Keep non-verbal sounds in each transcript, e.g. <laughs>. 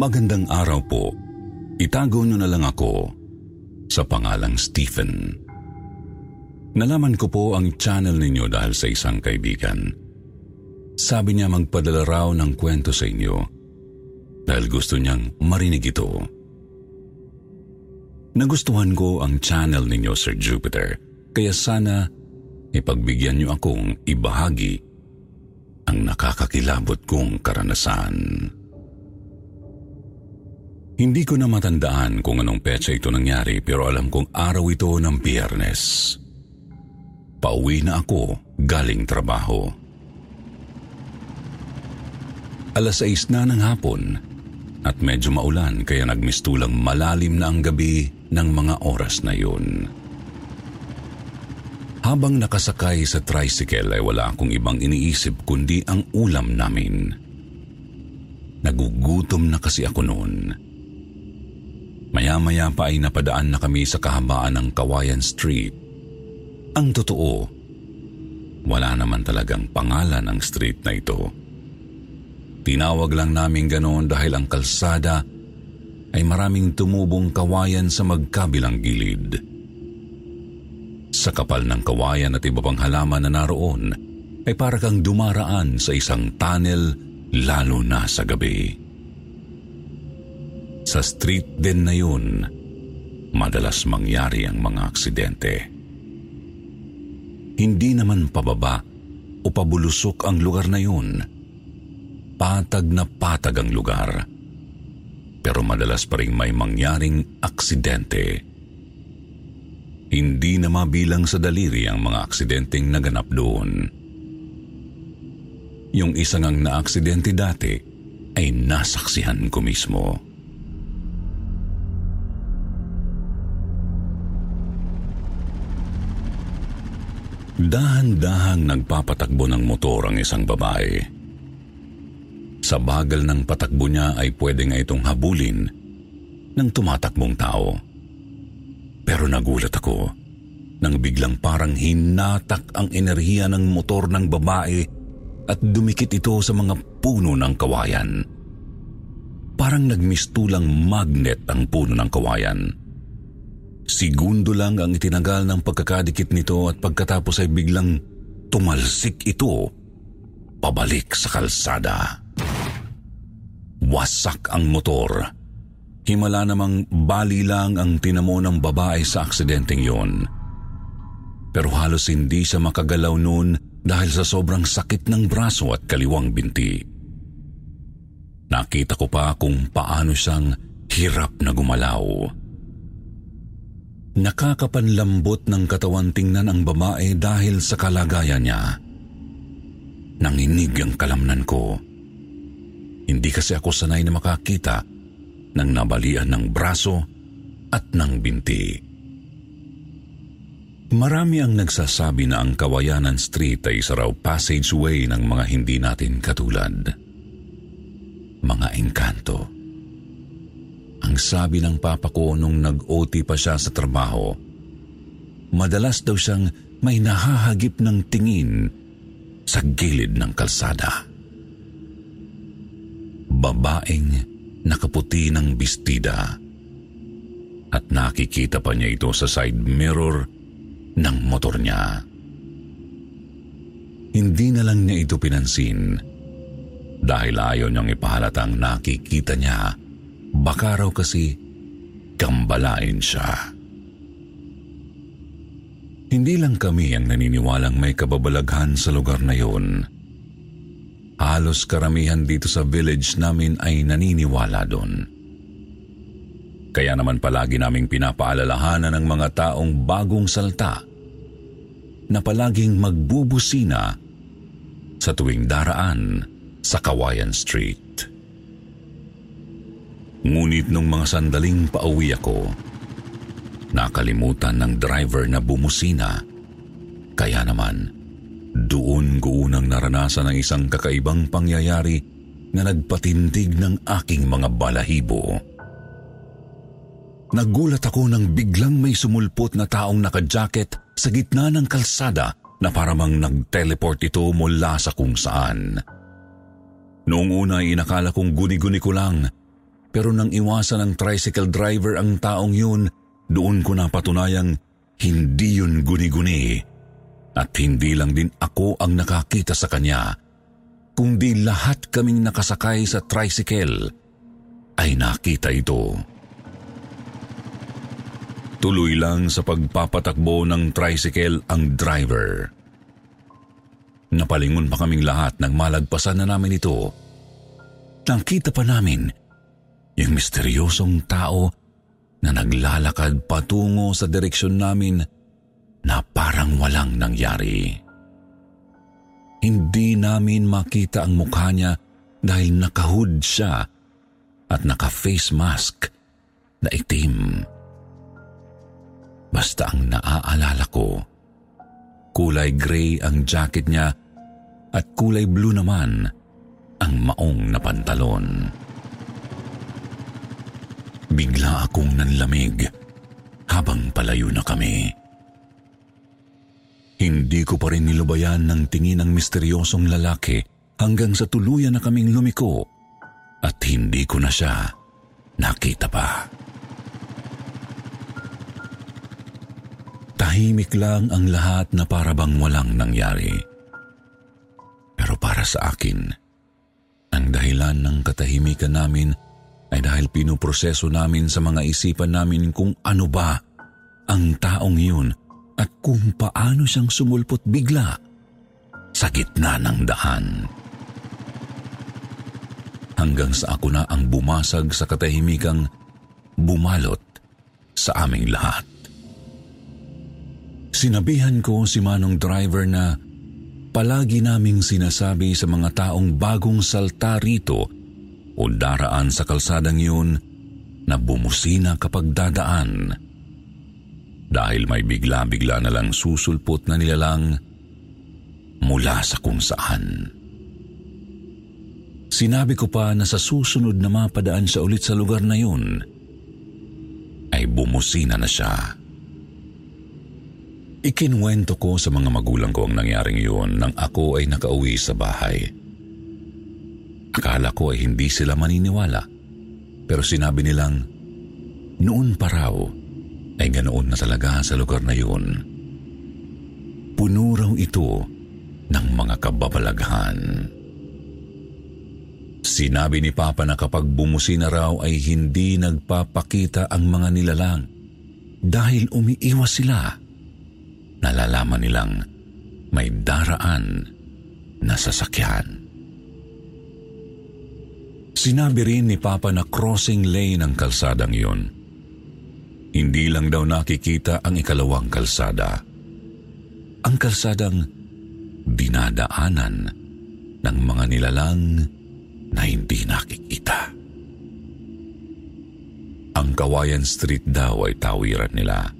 Magandang araw po. Itago niyo na lang ako sa pangalang Stephen. Nalaman ko po ang channel ninyo dahil sa isang kaibigan. Sabi niya magpadala raw ng kwento sa inyo dahil gusto niyang marinig ito. Nagustuhan ko ang channel ninyo, Sir Jupiter, kaya sana ipagbigyan niyo akong ibahagi ang nakakakilabot kong karanasan. Hindi ko na matandaan kung anong petsa ito nangyari pero alam kong araw ito ng biyernes. Pauwi na ako galing trabaho. Alas 6 na ng hapon at medyo maulan kaya nagmistulang malalim na ang gabi ng mga oras na yun. Habang nakasakay sa tricycle ay wala akong ibang iniisip kundi ang ulam namin. Nagugutom na kasi ako noon. Maya-maya pa ay napadaan na kami sa kahabaan ng Kawayan Street. Ang totoo, wala naman talagang pangalan ang street na ito. Tinawag lang namin ganoon dahil ang kalsada ay maraming tumubong kawayan sa magkabilang gilid. Sa kapal ng kawayan at iba pang halaman na naroon, ay para kang dumaraan sa isang tunnel lalo na sa gabi. Sa street din na yun, madalas mangyari ang mga aksidente. Hindi naman pababa o pabulusok ang lugar na yun. Patag na patag ang lugar. Pero madalas pa rin may mangyaring aksidente. Hindi na mabilang sa daliri ang mga aksidenteng naganap doon. Yung isang ang naaksidente dati ay nasaksihan ko mismo. Dahan-dahang nagpapatakbo ng motor ang isang babae. Sa bagal ng patakbo niya ay pwede nga itong habulin ng tumatakbong tao. Pero nagulat ako nang biglang parang hinatak ang enerhiya ng motor ng babae at dumikit ito sa mga puno ng kawayan. Parang nagmistulang magnet ang puno ng kawayan. Segundo lang ang itinagal ng pagkakadikit nito at pagkatapos ay biglang tumalsik ito pabalik sa kalsada. Wasak ang motor. Himala namang bali lang ang tinamo ng babae sa aksidenteng yon. Pero halos hindi siya makagalaw noon dahil sa sobrang sakit ng braso at kaliwang binti. Nakita ko pa kung paano siyang hirap na gumalaw. Nakakapanlambot ng katawan tingnan ang babae dahil sa kalagayan niya. Nanginig ang kalamnan ko. Hindi kasi ako sanay na makakita ng nabalian ng braso at ng binti. Marami ang nagsasabi na ang Kawayanan Street ay isa raw passageway ng mga hindi natin katulad. Mga engkanto ang sabi ng papa ko nung nag-OT pa siya sa trabaho, madalas daw siyang may nahahagip ng tingin sa gilid ng kalsada. Babaeng nakaputi ng bestida at nakikita pa niya ito sa side mirror ng motor niya. Hindi na lang niya ito pinansin dahil ayaw niyang ipahalatang nakikita niya Baka raw kasi kambalain siya. Hindi lang kami ang naniniwalang may kababalaghan sa lugar na yun. Halos karamihan dito sa village namin ay naniniwala doon. Kaya naman palagi naming pinapaalalahanan ng mga taong bagong salta na palaging magbubusina sa tuwing daraan sa Kawayan Street. Ngunit nung mga sandaling pauwi ako, Nakalimutan ng driver na bumusina. Kaya naman, doon ko unang naranasan ang isang kakaibang pangyayari na nagpatindig ng aking mga balahibo. Nagulat ako nang biglang may sumulpot na taong nakajacket sa gitna ng kalsada na paramang nag-teleport ito mula sa kung saan. Noong una inakala kong guni-guni ko lang, pero nang iwasan ng tricycle driver ang taong yun, doon ko napatunayang hindi yun guni-guni at hindi lang din ako ang nakakita sa kanya, kundi lahat kaming nakasakay sa tricycle ay nakita ito. Tuloy lang sa pagpapatakbo ng tricycle ang driver. Napalingon pa kaming lahat nang malagpasan na namin ito. Nakita pa namin yung misteryosong tao na naglalakad patungo sa direksyon namin na parang walang nangyari. Hindi namin makita ang mukha niya dahil nakahood siya at naka-face mask na itim. Basta ang naaalala ko, kulay gray ang jacket niya at kulay blue naman ang maong na pantalon. Bigla akong nanlamig habang palayo na kami. Hindi ko pa rin nilubayan ng tingin ng misteryosong lalaki hanggang sa tuluyan na kaming lumiko at hindi ko na siya nakita pa. Tahimik lang ang lahat na parabang walang nangyari. Pero para sa akin, ang dahilan ng katahimikan namin ay dahil pinuproseso namin sa mga isipan namin kung ano ba ang taong yun at kung paano siyang sumulpot bigla sa gitna ng daan. Hanggang sa ako na ang bumasag sa katahimikang bumalot sa aming lahat. Sinabihan ko si Manong driver na palagi naming sinasabi sa mga taong bagong salta rito o daraan sa kalsadang yun na bumusina kapag dadaan. Dahil may bigla-bigla na lang susulpot na nilalang mula sa kung saan. Sinabi ko pa na sa susunod na mapadaan siya ulit sa lugar na yun, ay bumusina na siya. Ikinwento ko sa mga magulang ko ang nangyaring yun nang ako ay nakauwi sa bahay. Akala ko ay hindi sila maniniwala. Pero sinabi nilang, noon pa raw ay ganoon na talaga sa lugar na yun. Puno raw ito ng mga kababalaghan. Sinabi ni Papa na kapag bumusi na raw ay hindi nagpapakita ang mga nilalang dahil umiiwas sila. Nalalaman nilang may daraan na sasakyan. Sinabi rin ni Papa na crossing lane ang kalsadang iyon. Hindi lang daw nakikita ang ikalawang kalsada. Ang kalsadang dinadaanan ng mga nilalang na hindi nakikita. Ang Kawayan Street daw ay tawiran nila.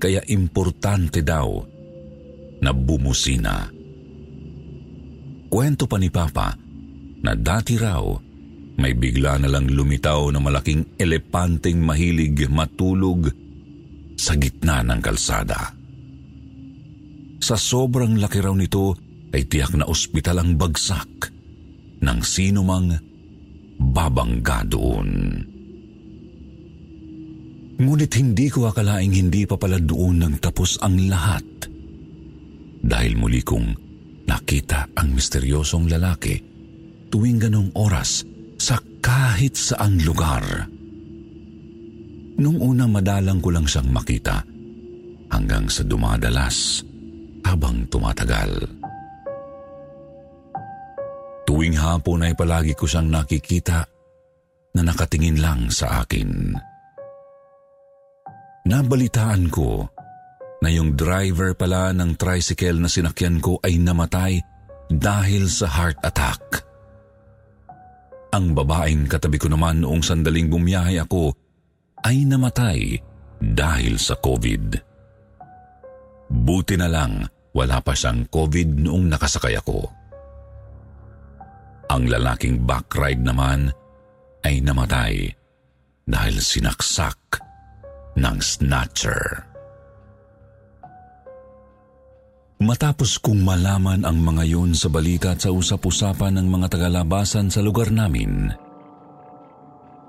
Kaya importante daw na bumusina. Kwento pa ni Papa na dati raw may bigla na lang lumitaw na malaking elepanteng mahilig matulog sa gitna ng kalsada. Sa sobrang laki raw nito ay tiyak na ospital ang bagsak ng sino mang babangga doon. Ngunit hindi ko akalaing hindi pa pala doon nang tapos ang lahat. Dahil muli kong nakita ang misteryosong lalaki tuwing ganong oras sa kahit saang lugar. Nung una madalang ko lang siyang makita hanggang sa dumadalas habang tumatagal. Tuwing hapon ay palagi ko siyang nakikita na nakatingin lang sa akin. Nabalitaan ko na yung driver pala ng tricycle na sinakyan ko ay namatay dahil sa heart attack. Ang babaeng katabi ko naman noong sandaling bumiyahe ako ay namatay dahil sa COVID. Buti na lang wala pa siyang COVID noong nakasakay ako. Ang lalaking backride naman ay namatay dahil sinaksak ng snatcher. Matapos kong malaman ang mga yun sa balita at sa usap-usapan ng mga tagalabasan sa lugar namin,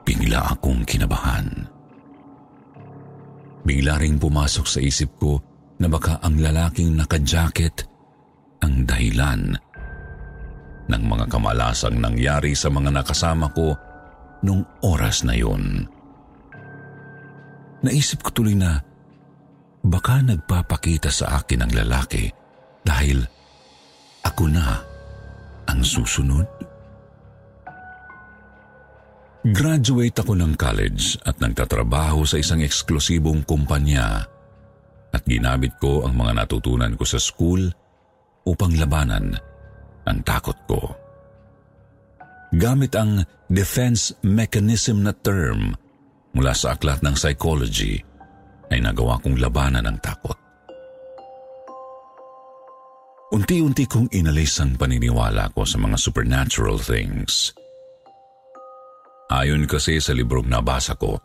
bigla akong kinabahan. Bigla ring pumasok sa isip ko na baka ang lalaking naka-jacket ang dahilan ng mga kamalasang nangyari sa mga nakasama ko nung oras na yun. Naisip ko tuloy na baka nagpapakita sa akin ang lalaki dahil ako na ang susunod. Graduate ako ng college at nagtatrabaho sa isang eksklusibong kumpanya at ginamit ko ang mga natutunan ko sa school upang labanan ang takot ko. Gamit ang defense mechanism na term mula sa aklat ng psychology ay nagawa kong labanan ang takot. Unti-unti kong inalis ang paniniwala ko sa mga supernatural things. Ayon kasi sa librong nabasa ko,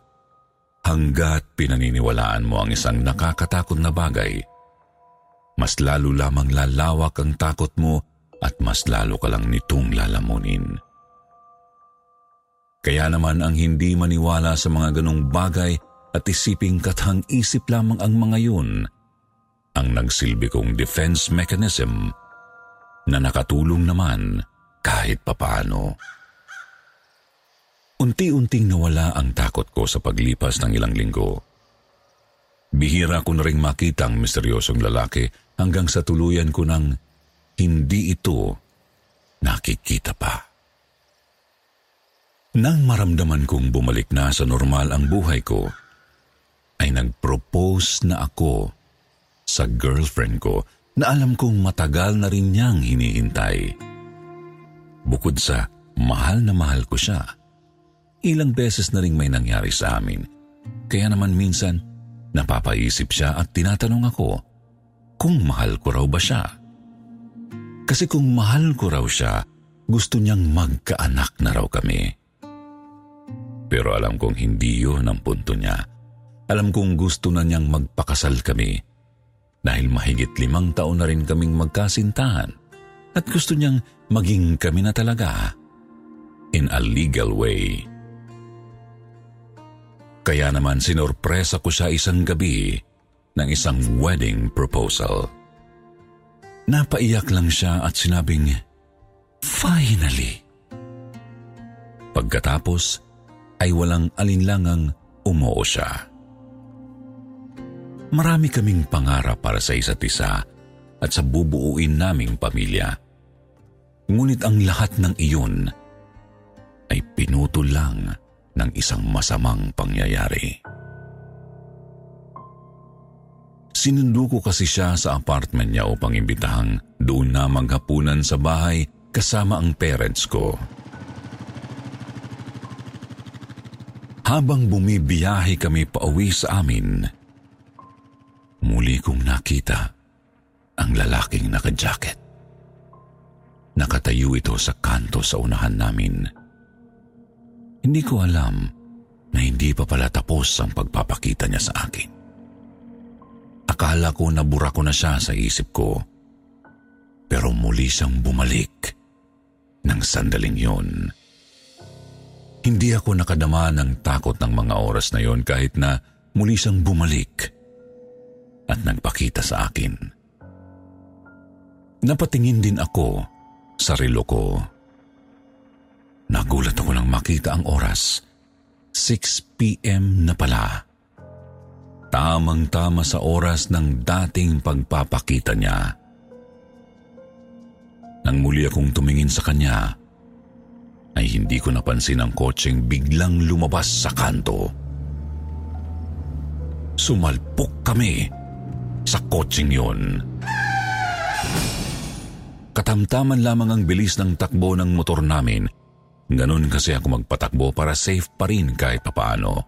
hanggat pinaniniwalaan mo ang isang nakakatakot na bagay, mas lalo lamang lalawak ang takot mo at mas lalo ka lang nitong lalamunin. Kaya naman ang hindi maniwala sa mga ganong bagay at isiping kathang isip lamang ang mga yun, ang nagsilbi kong defense mechanism na nakatulong naman kahit papaano. Unti-unting nawala ang takot ko sa paglipas ng ilang linggo. Bihira ko na rin makita ang misteryosong lalaki hanggang sa tuluyan ko ng hindi ito nakikita pa. Nang maramdaman kong bumalik na sa normal ang buhay ko, ay nag-propose na ako sa girlfriend ko na alam kong matagal na rin niyang hinihintay. Bukod sa mahal na mahal ko siya, Ilang beses na ring may nangyari sa amin. Kaya naman minsan, napapaisip siya at tinatanong ako kung mahal ko raw ba siya. Kasi kung mahal ko raw siya, gusto niyang magkaanak na raw kami. Pero alam kong hindi yun ang punto niya. Alam kong gusto na niyang magpakasal kami dahil mahigit limang taon na rin kaming magkasintahan at gusto niyang maging kami na talaga in a legal way. Kaya naman sinorpresa ko siya isang gabi ng isang wedding proposal. Napaiyak lang siya at sinabing, Finally! Pagkatapos ay walang alinlangang umuo siya. Marami kaming pangarap para sa isa't isa at sa bubuuin naming pamilya. Ngunit ang lahat ng iyon ay pinutol lang ng isang masamang pangyayari. Sinundo ko kasi siya sa apartment niya upang imbitahang doon na maghapunan sa bahay kasama ang parents ko. Habang bumibiyahe kami pauwi sa amin, muli kong nakita ang lalaking naka-jacket. Nakatayo ito sa kanto sa unahan namin. Hindi ko alam na hindi pa pala tapos ang pagpapakita niya sa akin. Akala ko na bura ko na siya sa isip ko. Pero muli siyang bumalik ng sandaling yon. Hindi ako nakadama ng takot ng mga oras na yon kahit na muli siyang bumalik at nagpakita sa akin. Napatingin din ako sa relo ko. Nagulat ako nang makita ang oras. 6 p.m. na pala. Tamang-tama sa oras ng dating pagpapakita niya. Nang muli akong tumingin sa kanya, ay hindi ko napansin ang kotseng biglang lumabas sa kanto. Sumalpok kami sa kotseng yun. Katamtaman lamang ang bilis ng takbo ng motor namin. Ganon kasi ako magpatakbo para safe pa rin kahit papaano.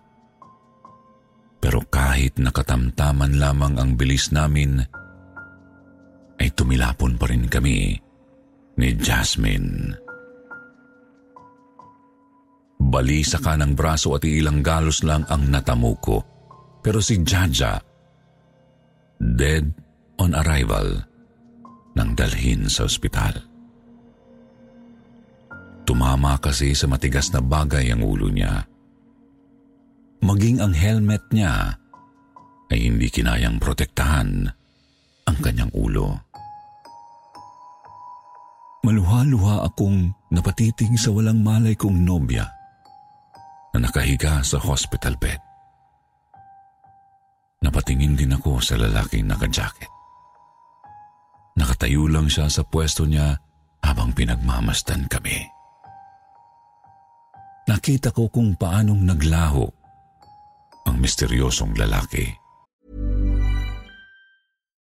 Pero kahit nakatamtaman lamang ang bilis namin, ay tumilapon pa rin kami ni Jasmine. Balisa ka ng braso at ilang galos lang ang natamo ko. Pero si Jaja, dead on arrival, nang dalhin sa ospital. Tumama kasi sa matigas na bagay ang ulo niya. Maging ang helmet niya ay hindi kinayang protektahan ang kanyang ulo. Maluha-luha akong napatiting sa walang malay kong nobya na nakahiga sa hospital bed. Napatingin din ako sa lalaking naka-jacket. Nakatayo lang siya sa pwesto niya habang pinagmamastan kami. Nakita ko kung paanong naglaho ang misteryosong lalaki.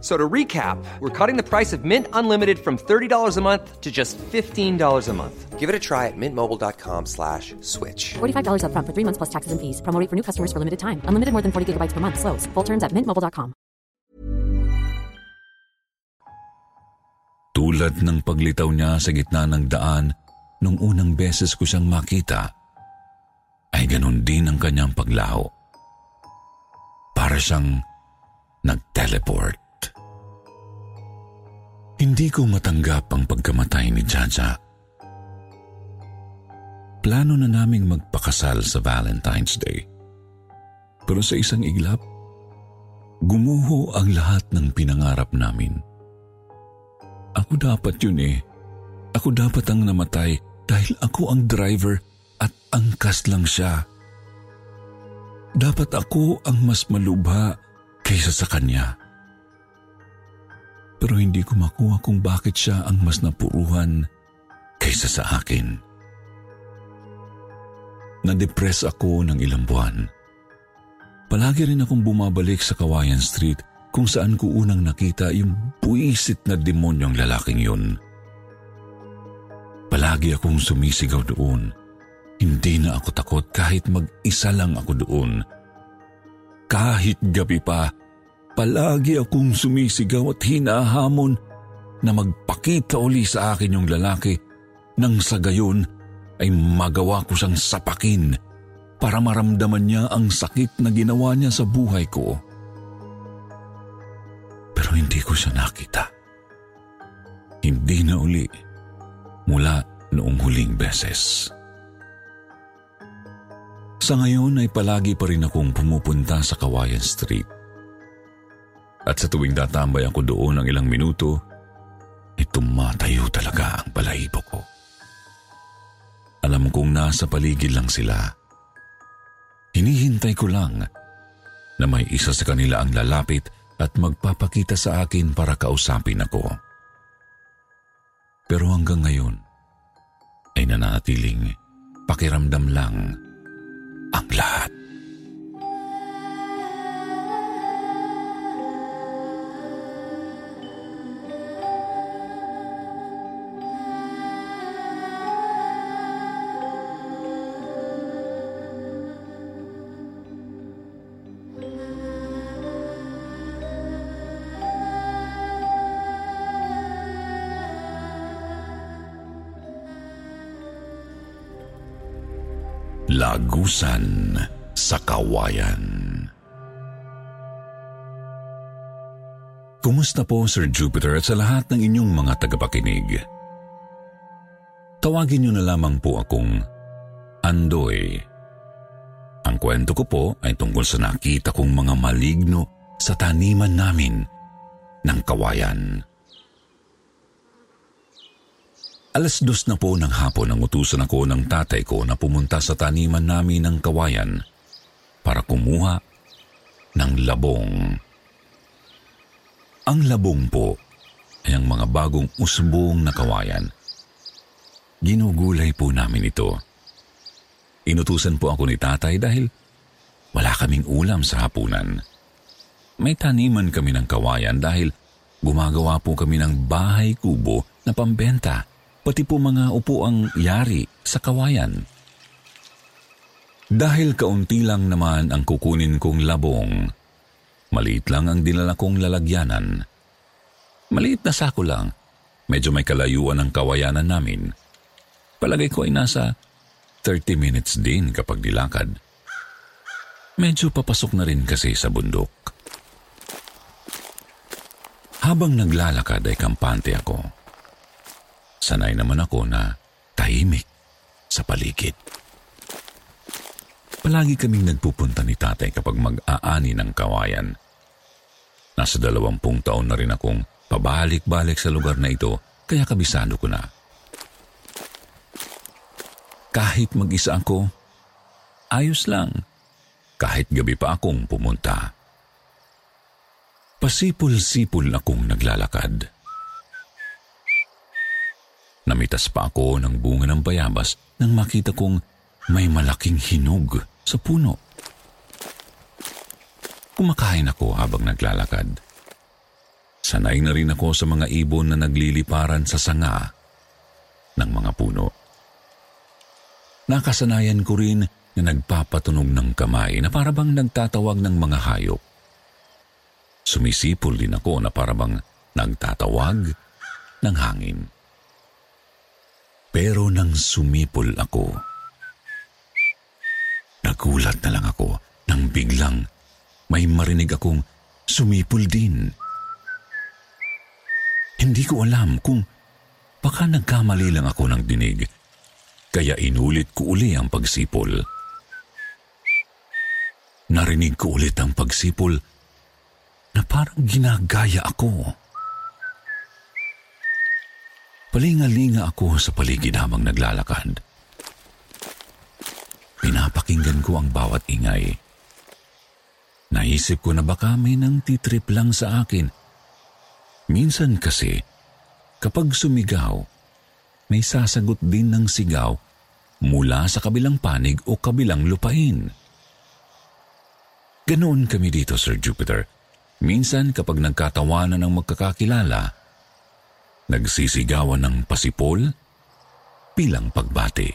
So to recap, we're cutting the price of Mint Unlimited from $30 a month to just $15 a month. Give it a try at mintmobile.com slash switch. $45 upfront for three months plus taxes and fees. Promo rate for new customers for limited time. Unlimited more than 40 gigabytes per month. Slows. Full terms at mintmobile.com. Tulad ng paglitaw niya sa gitna ng daan nung unang beses ko siyang makita, ay ganun din ang kanyang paglaho. Para siyang nag-teleport. Hindi ko matanggap ang pagkamatay ni Jaja. Plano na naming magpakasal sa Valentine's Day. Pero sa isang iglap, gumuho ang lahat ng pinangarap namin. Ako dapat yun eh. Ako dapat ang namatay dahil ako ang driver at angkas lang siya. Dapat ako ang mas malubha kaysa sa kanya pero hindi ko makuha kung bakit siya ang mas napuruhan kaysa sa akin. Na-depress ako ng ilang buwan. Palagi rin akong bumabalik sa Kawayan Street kung saan ko unang nakita yung buwisit na demonyong lalaking yun. Palagi akong sumisigaw doon. Hindi na ako takot kahit mag-isa lang ako doon. Kahit gabi pa, Palagi akong sumisigaw at hinahamon na magpakita uli sa akin yung lalaki nang sa gayon ay magawa ko siyang sapakin para maramdaman niya ang sakit na ginawa niya sa buhay ko. Pero hindi ko siya nakita. Hindi na uli mula noong huling beses. Sa ngayon ay palagi pa rin akong pumupunta sa Kawayan Street at sa tuwing tatambay ako doon ng ilang minuto, ay tumatayo talaga ang balahibo ko. Alam kong nasa paligid lang sila. Hinihintay ko lang na may isa sa kanila ang lalapit at magpapakita sa akin para kausapin ako. Pero hanggang ngayon ay nanatiling pakiramdam lang ang lahat. Lagusan sa Kawayan Kumusta po Sir Jupiter at sa lahat ng inyong mga tagapakinig? Tawagin niyo na lamang po akong Andoy. Ang kwento ko po ay tungkol sa nakita kong mga maligno sa taniman namin ng kawayan. Alas dos na po ng hapon ang utusan ako ng tatay ko na pumunta sa taniman namin ng kawayan para kumuha ng labong. Ang labong po ay ang mga bagong usbong na kawayan. Ginugulay po namin ito. Inutusan po ako ni tatay dahil wala kaming ulam sa hapunan. May taniman kami ng kawayan dahil gumagawa po kami ng bahay kubo na pambenta, pati po mga upuang yari sa kawayan. Dahil kaunti lang naman ang kukunin kong labong, maliit lang ang dinala kong lalagyanan. Maliit na sako lang, medyo may kalayuan ang kawayanan namin. Palagay ko ay nasa 30 minutes din kapag dilakad. Medyo papasok na rin kasi sa bundok. Habang naglalakad ay kampante ako. Sanay naman ako na tahimik sa paligid. Palagi kaming nagpupunta ni tatay kapag mag-aani ng kawayan. Nasa dalawampung taon na rin akong pabalik-balik sa lugar na ito kaya kabisado ko na. Kahit mag-isa ako, ayos lang. Kahit gabi pa akong pumunta. Pasipul-sipul akong naglalakad. Namitas pa ako ng bunga ng bayabas nang makita kong may malaking hinog sa puno. Kumakain ako habang naglalakad. Sanay na rin ako sa mga ibon na nagliliparan sa sanga ng mga puno. Nakasanayan ko rin na nagpapatunog ng kamay na parabang nagtatawag ng mga hayop. Sumisipol din ako na parabang nagtatawag ng hangin. Pero nang sumipol ako, nagulat na lang ako nang biglang may marinig akong sumipol din. Hindi ko alam kung baka nagkamali lang ako ng dinig kaya inulit ko uli ang pagsipol. Narinig ko ulit ang pagsipol na parang ginagaya ako. Palingalinga ako sa paligid habang naglalakad. Pinapakinggan ko ang bawat ingay. Naisip ko na baka may nang titrip lang sa akin. Minsan kasi, kapag sumigaw, may sasagot din ng sigaw mula sa kabilang panig o kabilang lupain. Ganoon kami dito, Sir Jupiter. Minsan kapag nagkatawanan ng magkakakilala, nagsisigawan ng pasipol bilang pagbati.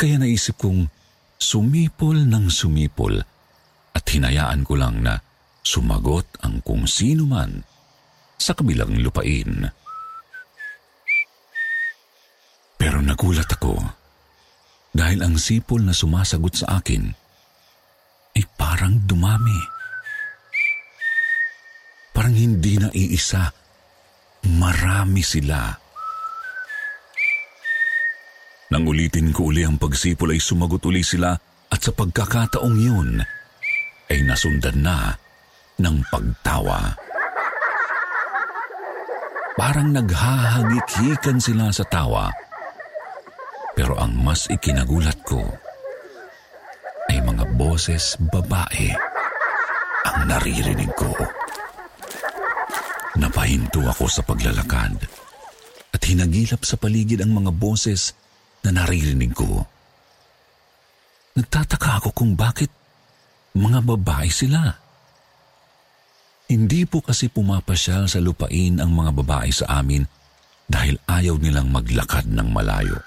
Kaya naisip kong sumipol ng sumipol at hinayaan ko lang na sumagot ang kung sino man sa kabilang lupain. Pero nagulat ako dahil ang sipol na sumasagot sa akin ay parang dumami. Parang hindi na iisa, marami sila. Nang ulitin ko uli ang pagsipol ay sumagot uli sila at sa pagkakataong yun ay nasundan na ng pagtawa. Parang naghahagik-hikan sila sa tawa pero ang mas ikinagulat ko ay mga boses babae ang naririnig ko. Napahinto ako sa paglalakad at hinagilap sa paligid ang mga boses na naririnig ko. Nagtataka ako kung bakit mga babae sila. Hindi po kasi pumapasyal sa lupain ang mga babae sa amin dahil ayaw nilang maglakad ng malayo.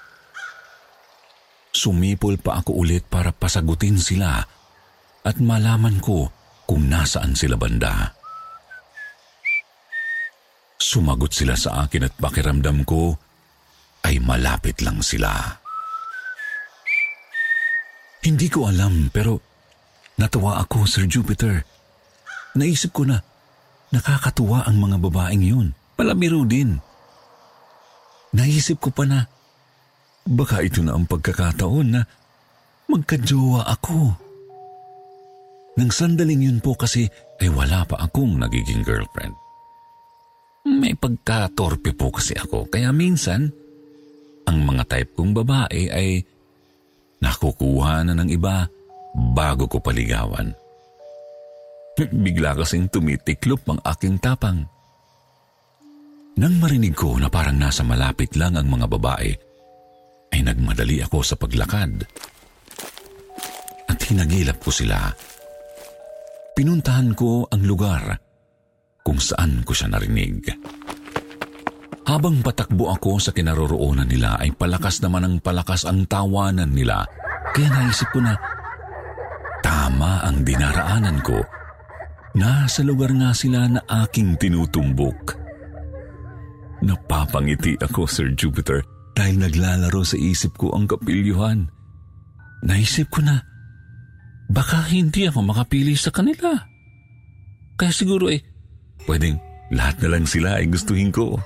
Sumipol pa ako ulit para pasagutin sila at malaman ko kung nasaan sila banda. Sumagot sila sa akin at pakiramdam ko ay malapit lang sila. Hindi ko alam pero natawa ako, Sir Jupiter. Naisip ko na nakakatuwa ang mga babaeng yun. Palabiro din. Naisip ko pa na Baka ito na ang pagkakataon na magkajowa ako. Nang sandaling yun po kasi ay wala pa akong nagiging girlfriend. May pagka-torpe po kasi ako kaya minsan ang mga type kong babae ay nakukuha na ng iba bago ko paligawan. <laughs> Bigla kasing tumitiklop ang aking tapang. Nang marinig ko na parang nasa malapit lang ang mga babae, ay nagmadali ako sa paglakad. At hinagilap ko sila. Pinuntahan ko ang lugar kung saan ko siya narinig. Habang patakbo ako sa kinaroroonan nila ay palakas naman ang palakas ang tawanan nila. Kaya naisip ko na tama ang dinaraanan ko. Nasa lugar nga sila na aking tinutumbok. Napapangiti ako, Sir Jupiter, dahil naglalaro sa isip ko ang kapilyuhan. Naisip ko na, baka hindi ako makapili sa kanila. Kaya siguro eh, pwedeng lahat na lang sila ay gustuhin ko.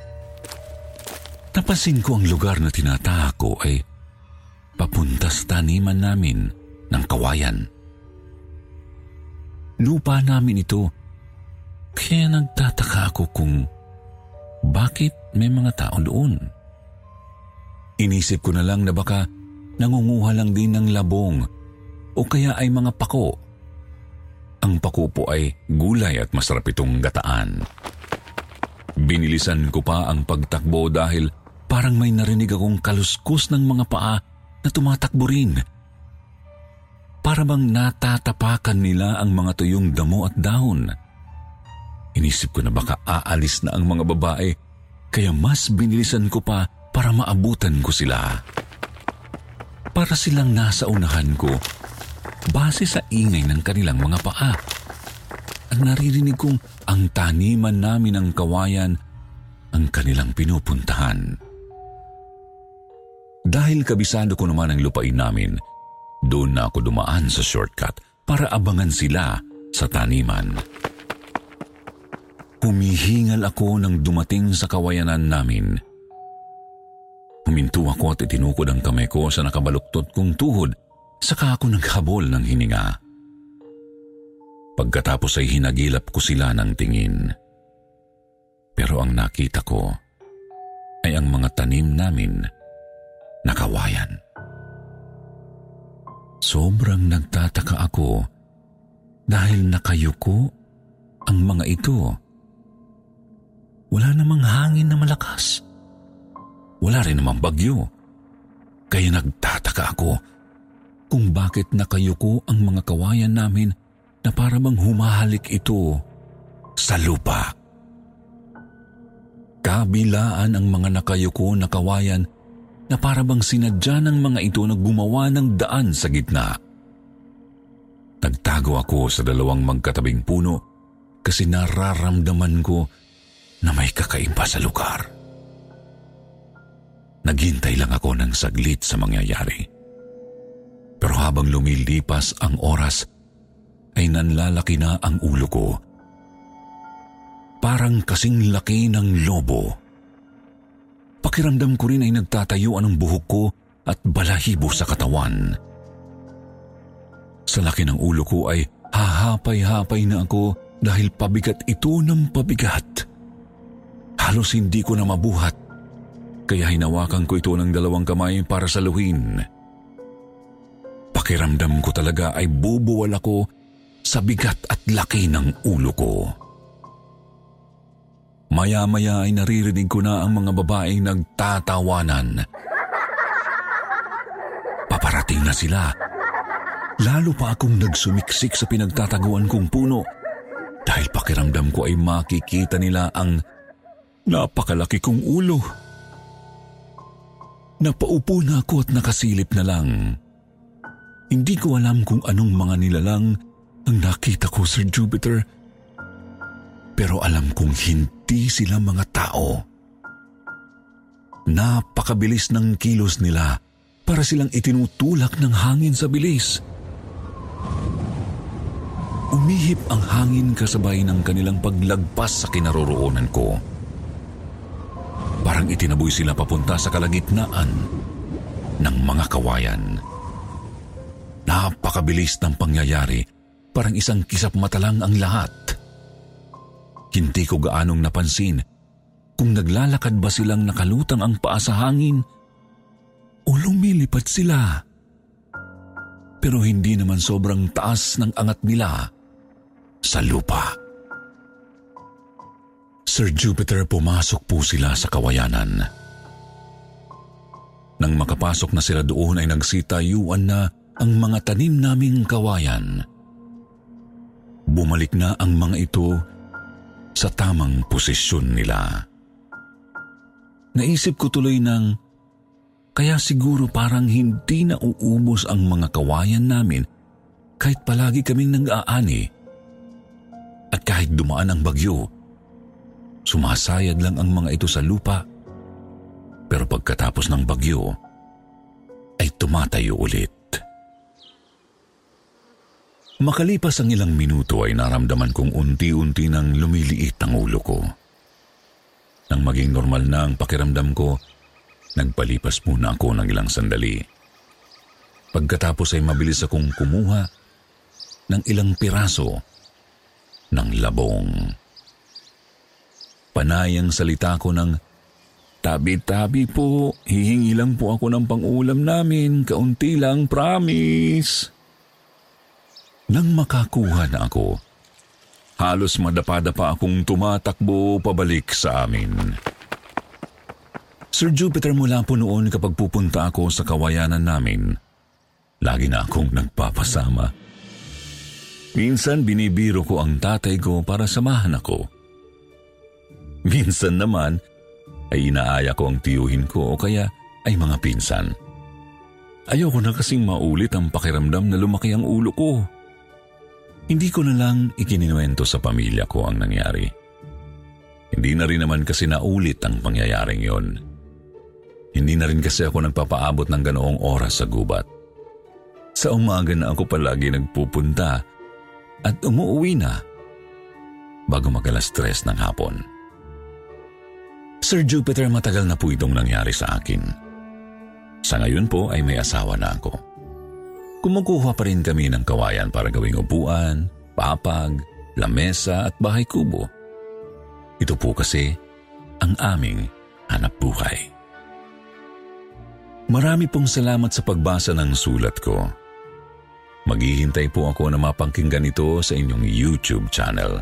Napansin ko ang lugar na tinataha ko ay papunta sa taniman namin ng kawayan. Lupa namin ito, kaya nagtataka ako kung bakit may mga tao doon. Inisip ko na lang na baka nangunguha lang din ng labong o kaya ay mga pako. Ang pako po ay gulay at masarap itong gataan. Binilisan ko pa ang pagtakbo dahil parang may narinig akong kaluskus ng mga paa na tumatakbo rin. Para bang natatapakan nila ang mga tuyong damo at dahon. Inisip ko na baka aalis na ang mga babae kaya mas binilisan ko pa para maabutan ko sila. Para silang nasa unahan ko base sa ingay ng kanilang mga paa. At naririnig kong ang taniman namin ng kawayan ang kanilang pinupuntahan. Dahil kabisado ko naman ang lupain namin, doon na ako dumaan sa shortcut para abangan sila sa taniman. Humihingal ako nang dumating sa kawayanan namin. Huminto ako at itinukod ang kamay ko sa nakabaluktot kong tuhod, saka ako naghabol ng hininga. Pagkatapos ay hinagilap ko sila ng tingin. Pero ang nakita ko ay ang mga tanim namin na kawayan. Sobrang nagtataka ako dahil nakayuko ang mga ito wala namang hangin na malakas. Wala rin namang bagyo. Kaya nagtataka ako kung bakit nakayuko ang mga kawayan namin na para bang humahalik ito sa lupa. Kabilaan ang mga nakayuko na kawayan na para bang sinadya ng mga ito na gumawa ng daan sa gitna. Nagtago ako sa dalawang magkatabing puno kasi nararamdaman ko na may kakaiba sa lugar. Naghintay lang ako ng saglit sa mangyayari. Pero habang lumilipas ang oras, ay nanlalaki na ang ulo ko. Parang kasing laki ng lobo. Pakiramdam ko rin ay nagtatayuan ang buhok ko at balahibo sa katawan. Sa laki ng ulo ko ay hahapay-hapay na ako dahil pabigat ito ng pabigat. Halos hindi ko na mabuhat, kaya hinawakan ko ito ng dalawang kamay para saluhin. Pakiramdam ko talaga ay bubuwal ako sa bigat at laki ng ulo ko. Maya-maya ay naririnig ko na ang mga babaeng nagtatawanan. Paparating na sila. Lalo pa akong nagsumiksik sa pinagtataguan kong puno dahil pakiramdam ko ay makikita nila ang Napakalaki kong ulo. Napaupo na ako at nakasilip na lang. Hindi ko alam kung anong mga nilalang ang nakita ko, Sir Jupiter. Pero alam kong hindi sila mga tao. Napakabilis ng kilos nila para silang itinutulak ng hangin sa bilis. Umihip ang hangin kasabay ng kanilang paglagpas sa kinaroroonan ko. Parang itinaboy sila papunta sa kalagitnaan ng mga kawayan. Napakabilis ng pangyayari, parang isang kisap mata lang ang lahat. Hindi ko gaanong napansin kung naglalakad ba silang nakalutang ang paa sa hangin o lumilipad sila. Pero hindi naman sobrang taas ng angat nila sa lupa. Sir Jupiter, pumasok po sila sa kawayanan. Nang makapasok na sila doon ay nagsitayuan na ang mga tanim naming kawayan. Bumalik na ang mga ito sa tamang posisyon nila. Naisip ko tuloy ng kaya siguro parang hindi na uubos ang mga kawayan namin kahit palagi kaming nang-aani. At kahit dumaan ang bagyo, sumasayad lang ang mga ito sa lupa. Pero pagkatapos ng bagyo, ay tumatayo ulit. Makalipas ang ilang minuto ay naramdaman kong unti-unti nang lumiliit ang ulo ko. Nang maging normal na ang pakiramdam ko, nagpalipas muna ako ng ilang sandali. Pagkatapos ay mabilis akong kumuha ng ilang piraso ng labong. Panayang salita ko ng Tabi-tabi po, hihingi lang po ako ng pangulam namin, kaunti lang, promise. Nang makakuha na ako, halos madapa-dapa akong tumatakbo pabalik sa amin. Sir Jupiter mula po noon kapag pupunta ako sa kawayanan namin, lagi na akong nagpapasama. Minsan binibiro ko ang tatay ko para samahan ako. Minsan naman ay inaaya ko ang tiyuhin ko o kaya ay mga pinsan. Ayoko na kasing maulit ang pakiramdam na lumaki ang ulo ko. Hindi ko na lang ikininuwento sa pamilya ko ang nangyari. Hindi na rin naman kasi naulit ang pangyayaring yon. Hindi na rin kasi ako nagpapaabot ng ganoong oras sa gubat. Sa umaga na ako palagi nagpupunta at umuwi na bago magalas stress ng hapon. Sir Jupiter, matagal na po itong nangyari sa akin. Sa ngayon po ay may asawa na ako. Kumukuha pa rin kami ng kawayan para gawing upuan, papag, lamesa at bahay kubo. Ito po kasi ang aming hanap buhay. Marami pong salamat sa pagbasa ng sulat ko. Maghihintay po ako na mapangkinggan ito sa inyong YouTube channel.